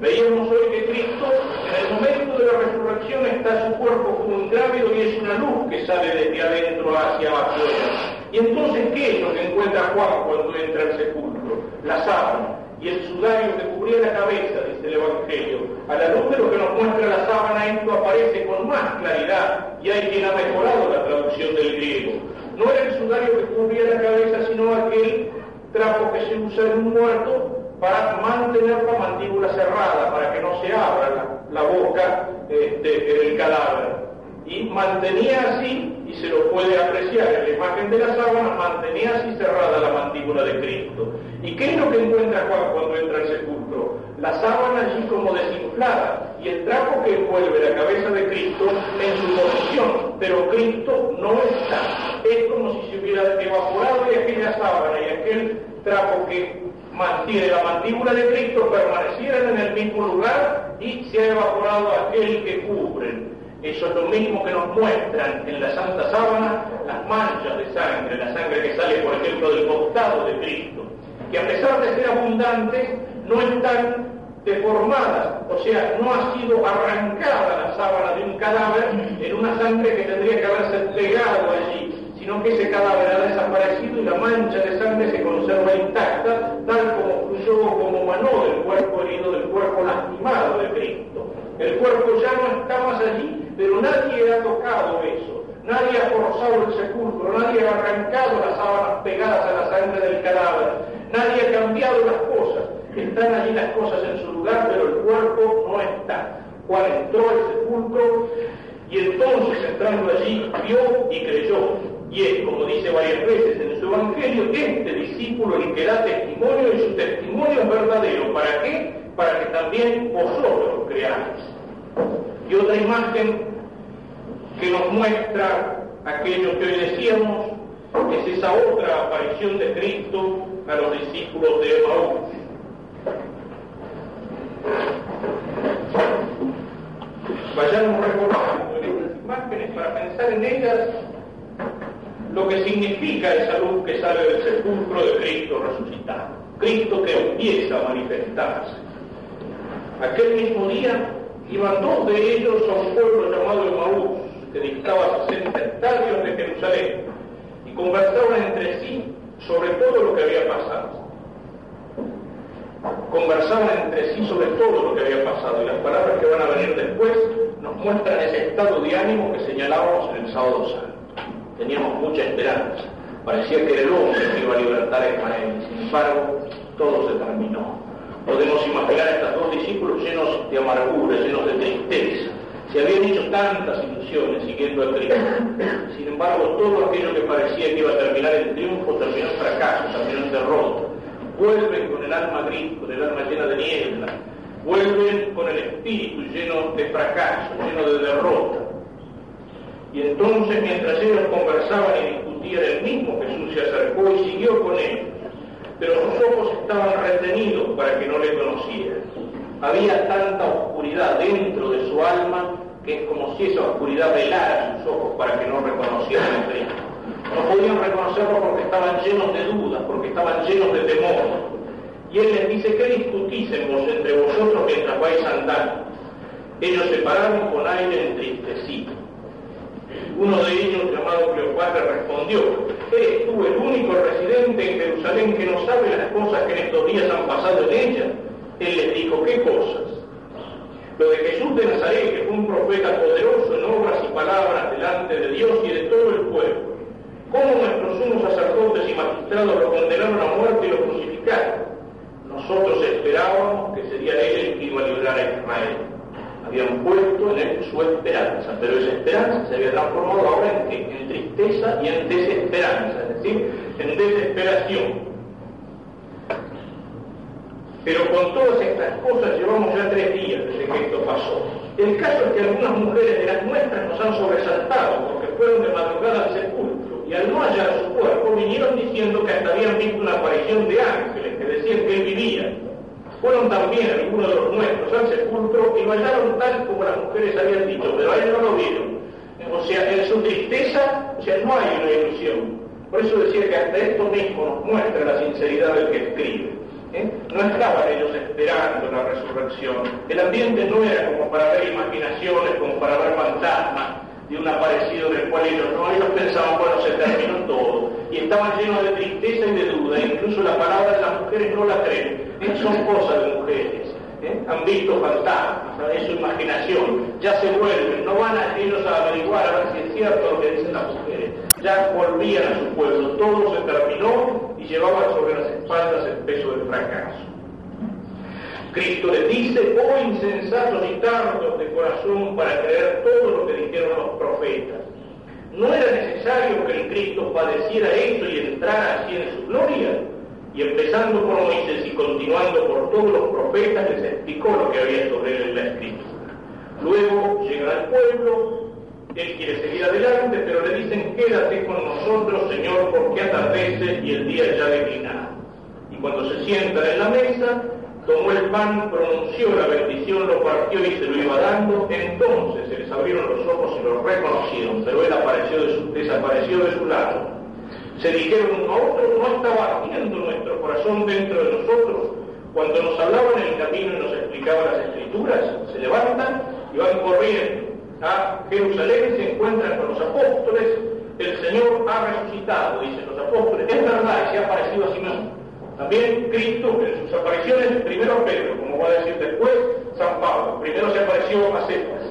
S1: Veíamos hoy que Cristo en el momento de la resurrección está su cuerpo como un grávido y es una luz que sale desde adentro hacia afuera. Y entonces, ¿qué es lo que encuentra Juan cuando entra al sepulcro? La sábana y el sudario que cubría la cabeza, dice el Evangelio. A la luz de lo que nos muestra la sábana, esto aparece con más claridad y hay quien ha mejorado la traducción del griego. No era el sudario que cubría la cabeza, sino aquel trapo que se usa en un muerto para mantener la mandíbula cerrada, para que no se abra la, boca este, el cadáver y mantenía así, y se lo puede apreciar en la imagen de la sábana, mantenía así cerrada la mandíbula de Cristo. ¿Y qué es lo que encuentra Juan cuando entra al sepulcro? La sábana allí como desinflada y el trapo que envuelve la cabeza de Cristo en su posición, pero Cristo no está. Es como si se hubiera evaporado de aquella sábana y aquel trapo que mantiene la mandíbula de Cristo permanecieran en el mismo lugar y se ha evaporado aquel que cubre eso es lo mismo que nos muestran en la Santa Sábana las manchas de sangre, la sangre que sale, por ejemplo, del costado de Cristo, que a pesar de ser abundantes, no están deformadas, o sea, no ha sido arrancada la sábana de un cadáver en una sangre que tendría que haberse pegado allí, sino que ese cadáver ha desaparecido y la mancha de sangre se conserva intacta, tal como fluyó como manó del cuerpo herido, del cuerpo lastimado de Cristo. El cuerpo ya no está más allí, pero nadie ha tocado eso. Nadie ha forzado el sepulcro, nadie ha arrancado las sábanas pegadas a la sangre del cadáver, nadie ha cambiado las cosas. Están allí las cosas en su lugar, pero el cuerpo no está. Juan entró al sepulcro y entonces entrando allí vio y creyó. Y es, como dice varias veces en su Evangelio, este discípulo el que da testimonio y su testimonio es verdadero. ¿Para qué? Para que también vosotros creáis. Y otra imagen que nos muestra aquello que hoy decíamos es esa otra aparición de Cristo a los discípulos de Emaús. Vayamos recordando en estas imágenes para pensar en ellas lo que significa esa luz que sale del sepulcro de Cristo resucitado. Cristo que empieza a manifestarse. Aquel mismo día iban dos de ellos a un pueblo llamado Emaús, que dictaba 60 estadios de Jerusalén, y conversaban entre sí sobre todo lo que había pasado. Conversaban entre sí sobre todo lo que había pasado, y las palabras que van a venir después nos muestran ese estado de ánimo que señalábamos en el sábado santo. Teníamos mucha esperanza. Parecía que el hombre que iba a libertar a Israel, y sin embargo, todo se terminó podemos imaginar a estos dos discípulos llenos de amargura, llenos de tristeza. Se habían hecho tantas ilusiones siguiendo a Cristo. Sin embargo, todo aquello que parecía que iba a terminar en triunfo terminó en fracaso, terminó en derrota. Vuelven con el alma gris, con el alma llena de niebla. Vuelven con el espíritu lleno de fracaso, lleno de derrota. Y entonces, mientras ellos conversaban y discutían, el mismo Jesús se acercó y siguió con ellos pero sus ojos estaban retenidos para que no le conocieran. Había tanta oscuridad dentro de su alma es como si esa oscuridad velara sus ojos para que no reconocieran a Cristo. No podían reconocerlo porque estaban llenos de dudas, porque estaban llenos de temor. Y él les dice, ¿qué discutís entre vosotros mientras vais andando? Ellos se pararon con aire entristecido. Uno de ellos, llamado Cleopatra, respondió, ¿eres tú el único residente en Jerusalén que no sabe las cosas que en estos días han pasado en ella? Él les dijo, ¿qué cosas? Lo de Jesús de Nazaret, que fue un profeta poderoso en obras y palabras delante de Dios y de todo el pueblo. ¿Cómo nuestros sumos sacerdotes y magistrados lo condenaron a muerte y lo crucificaron? Nosotros esperábamos que sería él el que iba a librar a Israel habían puesto en él su esperanza, pero esa esperanza se había transformado ahora en, en tristeza y en desesperanza, es decir, en desesperación. Pero con todas estas cosas llevamos ya tres días desde que esto pasó. El caso es que algunas mujeres de las nuestras nos han sobresaltado porque fueron de madrugada al sepulcro y al no hallar su cuerpo vinieron diciendo que hasta habían visto una aparición de ángeles que decían que él vivía fueron también algunos de los nuestros al sepulcro y lo hallaron tal como las mujeres habían dicho, pero a no lo vieron. O sea, en su tristeza, o no hay una ilusión. Por eso decía que hasta esto mismo nos muestra la sinceridad del que escribe. ¿Eh? No estaban ellos esperando la resurrección. El ambiente no era como para ver imaginaciones, como para ver fantasmas de un aparecido en el cual ellos no, ellos pensaban, bueno, se terminó todo. Y estaban llenos de tristeza y de duda, incluso la palabra de las mujeres no la creen, son cosas de mujeres. ¿eh? Han visto fantasmas, es su imaginación, ya se vuelven, no van a ellos a averiguar a ver si es cierto lo que dicen las mujeres, ya volvían a su pueblo, todo se terminó y llevaban sobre las espaldas el peso del fracaso. Cristo les dice, oh insensatos y tardos de corazón para creer todo lo que dijeron los profetas. No era necesario que el Cristo padeciera esto y entrara así en su gloria. Y empezando por Moisés y continuando por todos los profetas, les explicó lo que había sobre él en la escritura. Luego llega al pueblo, él quiere seguir adelante, pero le dicen, quédate con nosotros, Señor, porque atardece y el día ya declinará. Y cuando se sientan en la mesa, tomó el pan, pronunció la bendición, lo partió y se lo iba dando, entonces se les abrieron los ojos y lo reconocieron, pero él apareció desapareció de su lado. Se dijeron a otros, no estaba haciendo nuestro corazón dentro de nosotros. Cuando nos hablaban en el camino y nos explicaban las escrituras, se levantan y van corriendo a Jerusalén, se encuentran con los apóstoles, el Señor ha resucitado, dicen los apóstoles, es verdad, se ha aparecido a mismo también Cristo en sus apariciones, primero Pedro, como va a decir después San Pablo, primero se apareció a Cephas.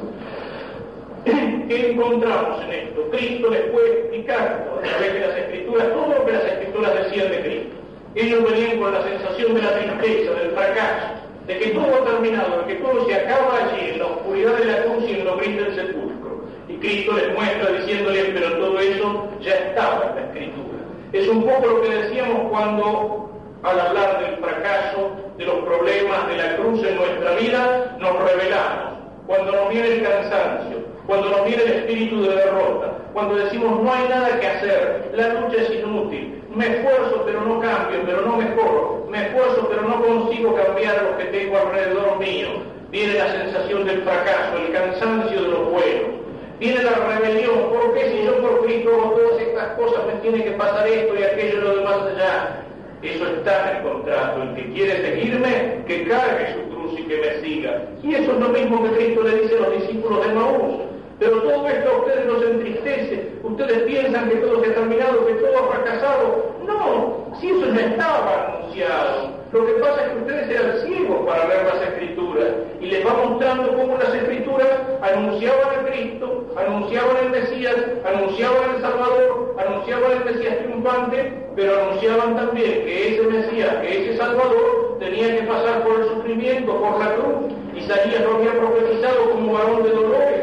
S1: ¿Qué encontramos en esto? Cristo les fue explicando a través de las escrituras todo lo que las escrituras decían de Cristo. Ellos venían con la sensación de la tristeza, del fracaso, de que todo ha terminado, de que todo se acaba allí, en la oscuridad de la cruz y en lo gris del sepulcro. Y Cristo les muestra diciéndoles, pero todo eso ya estaba en la escritura. Es un poco lo que decíamos cuando al hablar del fracaso, de los problemas de la cruz en nuestra vida, nos revelamos. Cuando nos viene el cansancio, cuando nos viene el espíritu de derrota, cuando decimos no hay nada que hacer, la lucha es inútil, me esfuerzo pero no cambio, pero no mejoro, me esfuerzo pero no consigo cambiar lo que tengo alrededor mío, viene la sensación del fracaso, el cansancio de los buenos, viene la rebelión, ¿por qué si yo por Cristo todas estas cosas me tiene que pasar esto y aquello y lo demás allá? Eso está en el contrato. El que quiere seguirme, que cargue su cruz y que me siga. Y eso es lo mismo que Cristo le dice a los discípulos de Maús. Pero todo esto a ustedes los entristece. Ustedes piensan que todo se ha terminado, que todo ha fracasado. No, si eso ya estaba anunciado. Lo que pasa es que ustedes eran ciegos para ver las escrituras y les va mostrando cómo las escrituras anunciaban a Cristo, anunciaban el Mesías, anunciaban el Salvador, anunciaban el Mesías triunfante, pero anunciaban también que ese Mesías, que ese Salvador tenía que pasar por el sufrimiento, por la cruz. Isaías lo había profetizado como varón de dolores,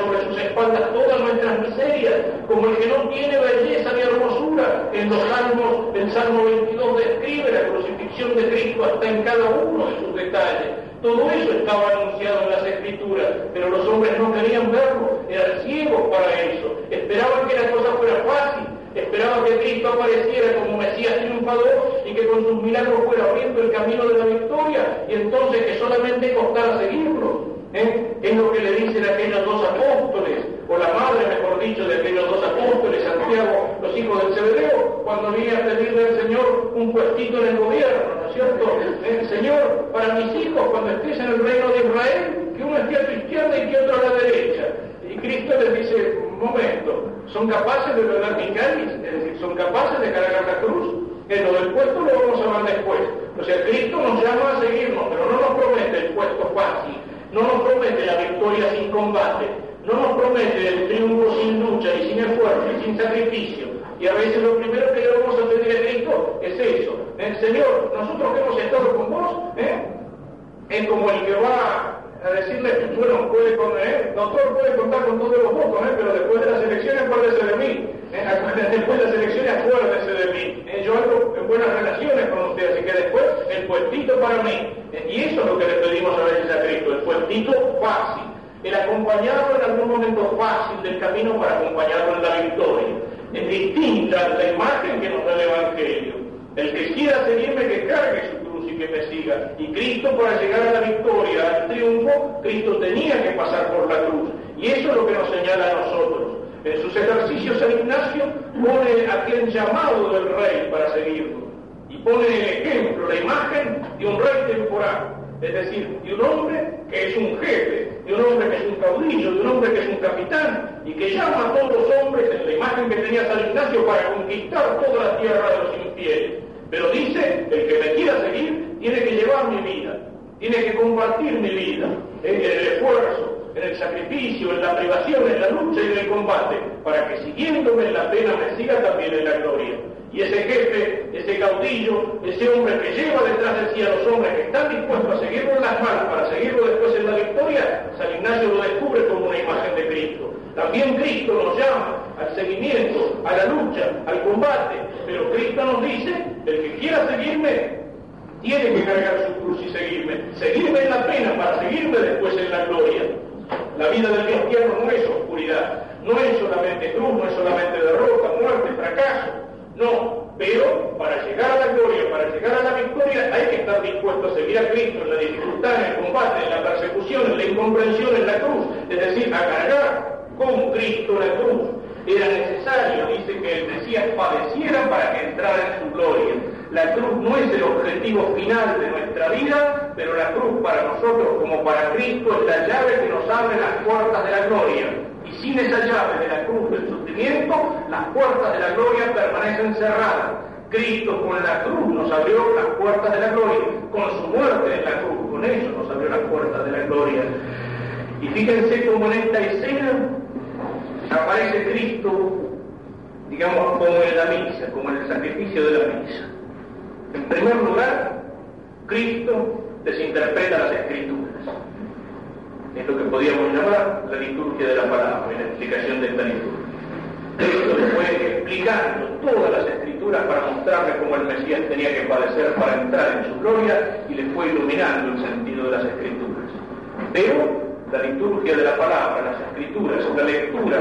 S1: sobre sus espaldas todas nuestras miserias, como el que no tiene belleza ni hermosura. En los salmos, el Salmo 22 describe la crucifixión de Cristo hasta en cada uno de sus detalles. Todo eso estaba anunciado en las Escrituras, pero los hombres no querían verlo, eran ciegos para eso, esperaban que la cosa fuera fácil, esperaban que Cristo apareciera como Mesías triunfador y que con sus milagros fuera abriendo el camino de la victoria y entonces que solamente costara seguirlo. Es lo que le dicen aquellos dos apóstoles, o la madre, mejor dicho, de aquellos dos apóstoles, Santiago, los hijos del Cebedeo, cuando viene a pedirle al Señor un puestito en el gobierno, ¿no es cierto? ¿Eh? Señor, para mis hijos, cuando estés en el reino de Israel, que uno esté a tu izquierda y que otro a la derecha. Y Cristo les dice, un momento, ¿son capaces de beber mi cáliz? Es decir, ¿son capaces de cargar la cruz? En lo del puesto lo vamos a ver después. O sea, Cristo nos llama a seguirnos, pero no nos promete el puesto fácil no nos promete la victoria sin combate, no nos promete el triunfo sin lucha y sin esfuerzo y sin sacrificio. Y a veces lo primero que le vamos a pedir a Cristo es eso. ¿eh? Señor, nosotros que hemos estado con vos, ¿eh? es como el que va a decirle, bueno, puede con, ¿eh? doctor puede contar con todos los votos, ¿eh? pero después de las elecciones acuérdese de mí, ¿eh? después de las elecciones acuérdese de mí, yo en buenas relaciones con usted, así que después el puestito para mí, y eso es lo que le pedimos a veces a Cristo, el puestito fácil, el acompañarlo en algún momento fácil del camino para acompañarlo en la victoria. Es distinta la imagen que nos da el Evangelio. El que quiera seguirme, que cargue su que me siga. Y Cristo para llegar a la victoria, al triunfo, Cristo tenía que pasar por la cruz. Y eso es lo que nos señala a nosotros. En sus ejercicios San Ignacio pone aquel llamado del rey para seguirlo. Y pone el ejemplo, la imagen de un rey temporal. es decir, de un hombre que es un jefe, de un hombre que es un caudillo, de un hombre que es un capitán y que llama a todos los hombres en la imagen que tenía San Ignacio para conquistar toda la tierra de los infieles. Pero dice, el que me quiera seguir tiene que llevar mi vida, tiene que compartir mi vida en el esfuerzo, en el sacrificio, en la privación, en la lucha y en el combate, para que siguiéndome en la pena me siga también en la gloria. Y ese jefe, ese caudillo, ese hombre que lleva detrás de sí a los hombres que están dispuestos a seguirlo en las manos para seguirlo después en la victoria, San Ignacio lo descubre como una imagen de Cristo. También Cristo nos llama al seguimiento, a la lucha, al combate, pero Cristo nos dice, el que quiera seguirme, tiene que cargar su cruz y seguirme. Seguirme en la pena para seguirme después en la gloria. La vida del cristiano no es oscuridad, no es solamente cruz, no es solamente derrota, muerte, fracaso. No, pero para llegar a la gloria, para llegar a la victoria, hay que estar dispuesto a seguir a Cristo en la dificultad, en el combate, en la persecución, en la incomprensión, en la cruz. Es decir, a cargar con Cristo la cruz. Era necesario, dice que el Mesías padeciera para que entrara en su gloria. La cruz no es el objetivo final de nuestra vida, pero la cruz para nosotros como para Cristo es la llave que nos abre las puertas de la gloria. Y sin esa llave de la cruz del sufrimiento, las puertas de la gloria permanecen cerradas. Cristo con la cruz nos abrió las puertas de la gloria, con su muerte en la cruz, con eso nos abrió las puertas de la gloria. Y fíjense cómo en esta escena aparece Cristo, digamos, como en la misa, como en el sacrificio de la misa. En primer lugar, Cristo desinterpreta las escrituras. Es lo que podríamos llamar la liturgia de la palabra, la explicación de esta liturgia. Cristo le fue explicando todas las escrituras para mostrarle cómo el Mesías tenía que padecer para entrar en su gloria y le fue iluminando el sentido de las escrituras. Pero la liturgia de la palabra, las escrituras, la lectura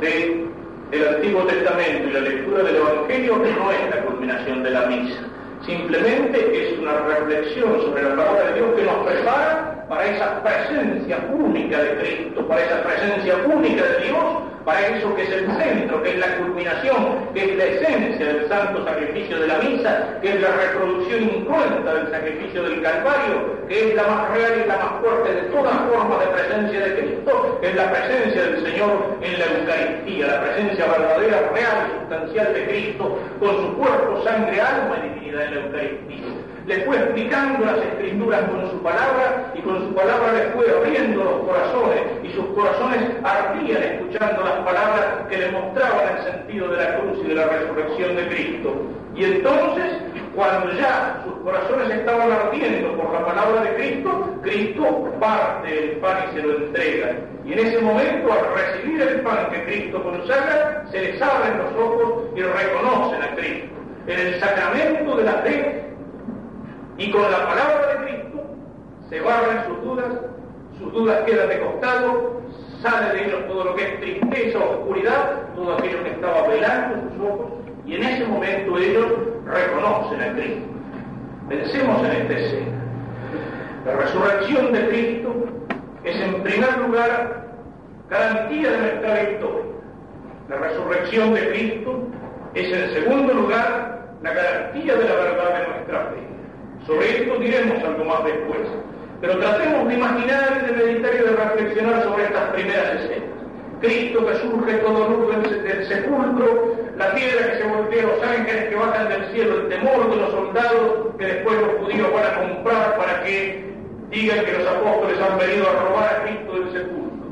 S1: del Antiguo Testamento y la lectura del Evangelio no es la culminación de la misa. Simplemente es una reflexión sobre la palabra de Dios que nos prepara para esa presencia única de Cristo, para esa presencia única de Dios, para eso que es el centro, que es la culminación, que es la esencia del santo sacrificio de la misa, que es la reproducción incruenta del sacrificio del Calvario, que es la más real y la más fuerte de todas formas de presencia de Cristo, es la presencia del Señor en la Eucaristía, la presencia verdadera, real y sustancial de Cristo, con su cuerpo, sangre, alma y divinidad en la Eucaristía le fue explicando las escrituras con su palabra y con su palabra le fue abriendo los corazones y sus corazones ardían escuchando las palabras que le mostraban el sentido de la cruz y de la resurrección de Cristo. Y entonces, cuando ya sus corazones estaban ardiendo por la palabra de Cristo, Cristo parte el pan y se lo entrega. Y en ese momento, al recibir el pan que Cristo consagra, se les abren los ojos y reconocen a Cristo. En el sacramento de la fe y con la palabra de Cristo se barren sus dudas, sus dudas quedan de costado, sale de ellos todo lo que es tristeza, oscuridad, todo aquello que estaba velando sus ojos, y en ese momento ellos reconocen a Cristo. Pensemos en esta escena. La resurrección de Cristo es en primer lugar garantía de nuestra victoria. La resurrección de Cristo es en segundo lugar la garantía de la verdad de nuestra fe. Sobre esto diremos algo más después. Pero tratemos de imaginar, de meditar y de reflexionar sobre estas primeras escenas. Cristo que surge todo nudo del sepulcro, la piedra que se voltea, los ángeles que bajan del cielo, el temor de los soldados que después los judíos van a comprar para que digan que los apóstoles han venido a robar a Cristo del sepulcro.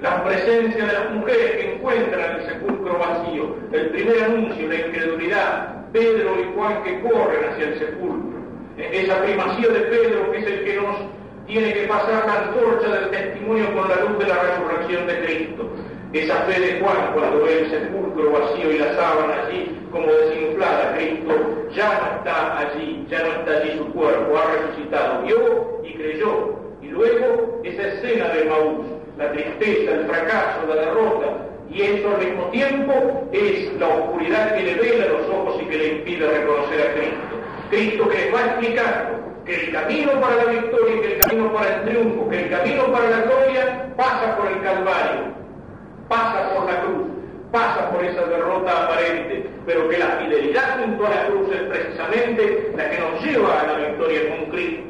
S1: La presencia de las mujeres que encuentran el sepulcro vacío, el primer anuncio, la incredulidad, Pedro y Juan que corren hacia el sepulcro esa primacía de Pedro, que es el que nos tiene que pasar la antorcha del testimonio con la luz de la resurrección de Cristo. Esa fe de Juan cuando ve el sepulcro vacío y la sábana allí como desinflada, Cristo ya no está allí, ya no está allí su cuerpo, ha resucitado, vio y creyó. Y luego esa escena de Maús, la tristeza, el fracaso, la derrota, y eso al mismo tiempo es la oscuridad que le vela los ojos y que le impide reconocer a Cristo. Cristo que les va explicando que el camino para la victoria, que el camino para el triunfo, que el camino para la gloria pasa por el Calvario, pasa por la cruz, pasa por esa derrota aparente, pero que la fidelidad junto a la cruz es precisamente la que nos lleva a la victoria con Cristo.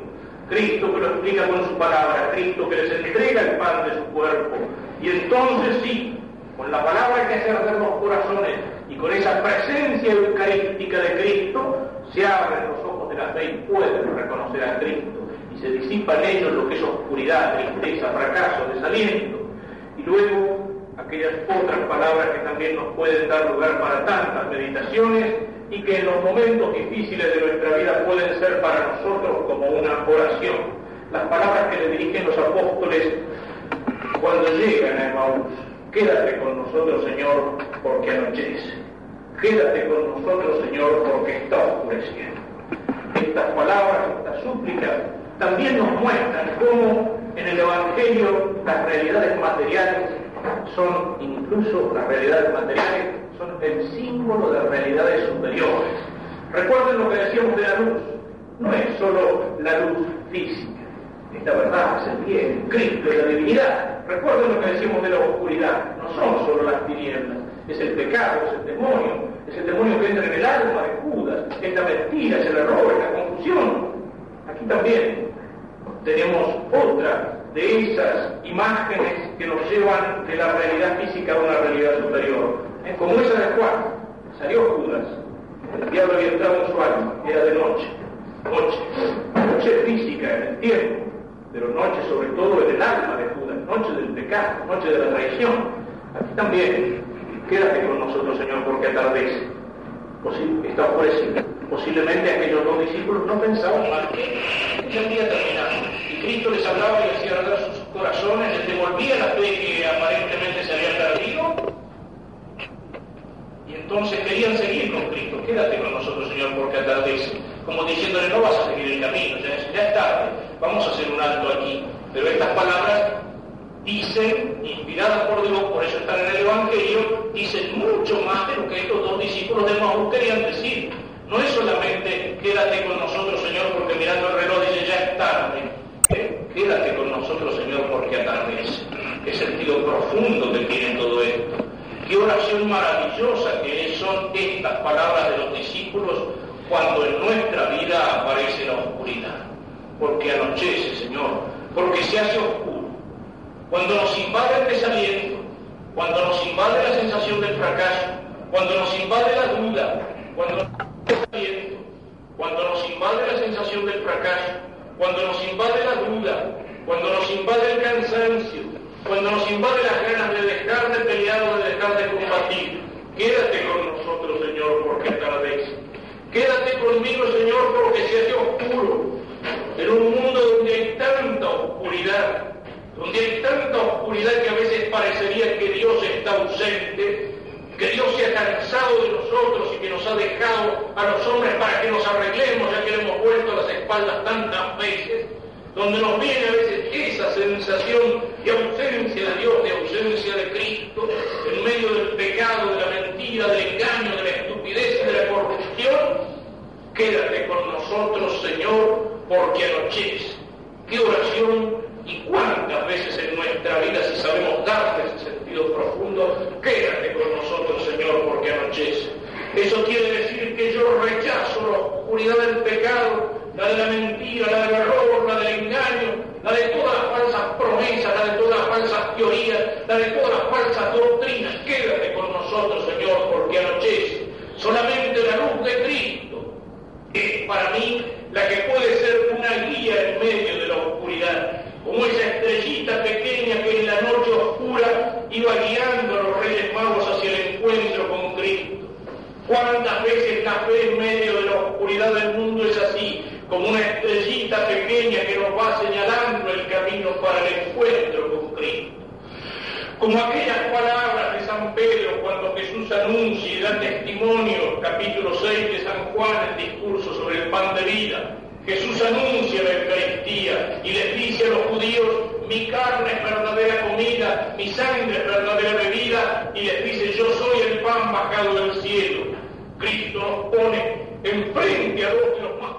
S1: Cristo que lo explica con su palabra, Cristo que les entrega el pan de su cuerpo. Y entonces sí, con la palabra que hace los corazones y con esa presencia eucarística de Cristo, se abren los ojos de la fe y pueden reconocer a Cristo. Y se disipa en ellos lo que es oscuridad, tristeza, fracaso, desaliento. Y luego aquellas otras palabras que también nos pueden dar lugar para tantas meditaciones y que en los momentos difíciles de nuestra vida pueden ser para nosotros como una oración. Las palabras que le dirigen los apóstoles cuando llegan a Emmaús. Quédate con nosotros, Señor, porque anochece. Quédate con nosotros, Señor, porque está oscureciendo. Estas palabras, estas súplicas, también nos muestran cómo en el Evangelio las realidades materiales son, incluso las realidades materiales, son el símbolo de realidades superiores. Recuerden lo que decíamos de la luz. No es solo la luz física. Esta verdad es el bien, Cristo y la divinidad. Recuerden lo que decíamos de la oscuridad. No son solo las tinieblas. Es el pecado, es el demonio. Es el demonio que entra en el alma de Judas. Es la mentira, es el error, es la confusión. Aquí también tenemos otra de esas imágenes que nos llevan de la realidad física a una realidad superior. Es como esa de Juan. Salió Judas. El diablo había entrado en su alma. Era de noche. Noche. Noche física en el tiempo. Pero noche sobre todo en el alma de Judas. Noche del pecado. Noche de la traición. Aquí también. Quédate con nosotros, Señor, porque atardece. Está ofrecido. Posiblemente aquellos dos discípulos no pensaban más que el día terminado. Y Cristo les hablaba y hacía arder sus corazones, les devolvía la fe que aparentemente se había perdido entonces querían seguir con Cristo. Quédate con nosotros, Señor, porque atardece. Como diciéndole, no vas a seguir el camino, ya ya es tarde, vamos a hacer un alto aquí. Pero estas palabras dicen, inspiradas por Dios, por eso están en el Evangelio, dicen mucho más de lo que estos dos discípulos de Maús querían decir. No es solamente quédate con nosotros, Señor, porque mirando el reloj dice ya es tarde. ¿Eh? Quédate con nosotros, Señor, porque atardece. Qué sentido profundo que tiene todo esto. Qué oración maravillosa que son estas palabras de los discípulos cuando en nuestra vida aparece la oscuridad. Porque anochece, Señor, porque se hace oscuro. Cuando nos invade el desaliento, cuando nos invade la sensación del fracaso, cuando nos invade la duda, cuando nos invade cuando nos invade la sensación del fracaso, cuando nos invade la duda, cuando nos invade el cansancio, cuando nos invade las ganas de dejar de pelear o de dejar de combatir, quédate con nosotros, Señor, porque atardece. Quédate conmigo, Señor, porque se hace oscuro. En un mundo donde hay tanta oscuridad, donde hay tanta oscuridad que a veces parecería que Dios está ausente, que Dios se ha cansado de nosotros y que nos ha dejado a los hombres para que nos arreglemos, ya que le hemos vuelto las espaldas tantas veces donde nos viene a veces esa sensación de ausencia de Dios, de ausencia de Cristo, en medio del pecado, de la mentira, del engaño, de la estupidez y de la corrupción, quédate con nosotros, Señor, porque anochece. Qué oración y cuántas veces en nuestra vida, si sabemos darte ese profundo, quédate con nosotros, Señor, porque anochece. Eso quiere decir que yo rechazo la oscuridad del pecado, la de la mentira, la del error, la del engaño, la de todas las falsas promesas, la de todas las falsas teorías, la de todas las falsas doctrinas. Quédate con nosotros, Señor, porque anochece. Solamente la luz de Cristo es para mí la que puede ser una guía en medio de la oscuridad, como esa estrellita pequeña que en la noche oscura iba guiando a los reyes magos hacia el encuentro con Cristo. ¿Cuántas veces la fe en medio de la oscuridad del mundo es así? como una estrellita pequeña que nos va señalando el camino para el encuentro con Cristo. Como aquellas palabras de San Pedro cuando Jesús anuncia y da testimonio, capítulo 6 de San Juan, el discurso sobre el pan de vida. Jesús anuncia la Eucaristía y les dice a los judíos, mi carne es verdadera comida, mi sangre es verdadera bebida, y les dice, yo soy el pan bajado del cielo. Cristo nos pone enfrente a dos de los más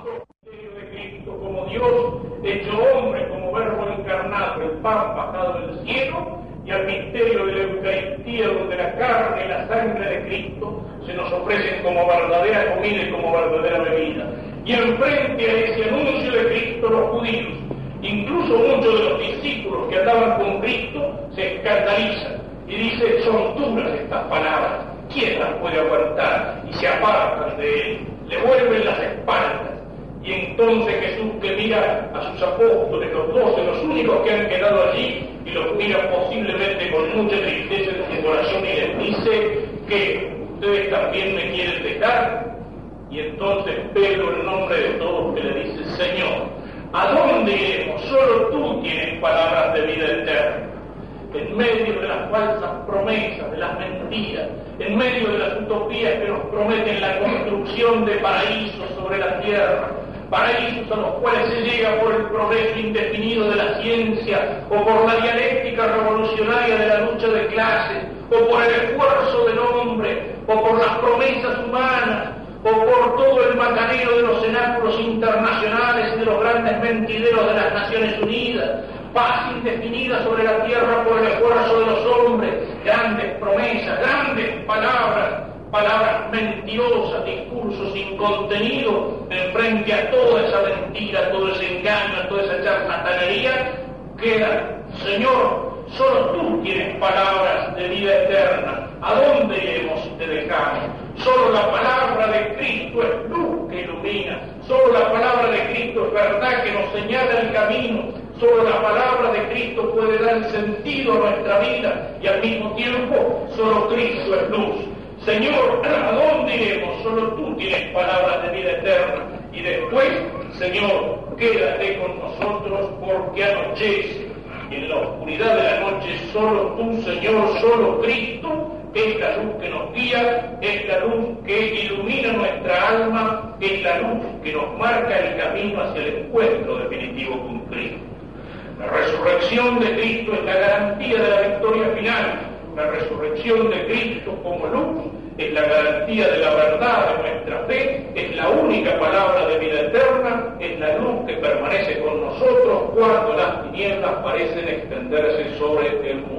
S1: como Dios hecho hombre, como verbo encarnado, el pan bajado del cielo, y al misterio de la Eucaristía, donde la carne y la sangre de Cristo se nos ofrecen como verdadera comida y como verdadera bebida. Y enfrente a ese anuncio de Cristo los judíos, incluso muchos de los discípulos que andaban con Cristo, se escandalizan y dicen, son duras estas palabras, ¿quién las puede aguantar? Y se apartan de él, le vuelven las espaldas. Y entonces Jesús que mira a sus apóstoles, los doce, los únicos que han quedado allí, y los mira posiblemente con mucha tristeza en su corazón y les dice que ustedes también me quieren dejar. Y entonces Pedro, en nombre de todos, que le dice, Señor, ¿a dónde iremos? Solo tú tienes palabras de vida eterna en medio de las falsas promesas, de las mentiras, en medio de las utopías que nos prometen la construcción de paraísos sobre la tierra, paraísos a los cuales se llega por el progreso indefinido de la ciencia o por la dialéctica revolucionaria de la lucha de clases o por el esfuerzo del hombre o por las promesas humanas o por todo el macaneo de los cenáculos internacionales de los grandes mentideros de las Naciones Unidas paz indefinida sobre la tierra por el esfuerzo de los hombres, grandes promesas, grandes palabras, palabras mentirosas, discursos sin contenido, en frente a toda esa mentira, todo ese engaño, toda esa charlatanería, queda, Señor, solo tú tienes palabras de vida eterna. ¿A dónde iremos si te dejamos? Solo la palabra de Cristo es luz que ilumina. Solo la palabra de Cristo es verdad que nos señala el camino. Solo la palabra de Cristo puede dar sentido a nuestra vida y al mismo tiempo solo Cristo es luz. Señor, ¿a dónde iremos? Solo tú tienes palabras de vida eterna. Y después, Señor, quédate con nosotros porque anochece. Y en la oscuridad de la noche solo tú, Señor, solo Cristo es la luz que nos guía, es la luz que ilumina nuestra alma, es la luz que nos marca el camino hacia el encuentro definitivo con Cristo. La resurrección de Cristo es la garantía de la victoria final. La resurrección de Cristo como luz es la garantía de la verdad de nuestra fe, es la única palabra de vida eterna, es la luz que permanece con nosotros cuando las tinieblas parecen extenderse sobre el mundo.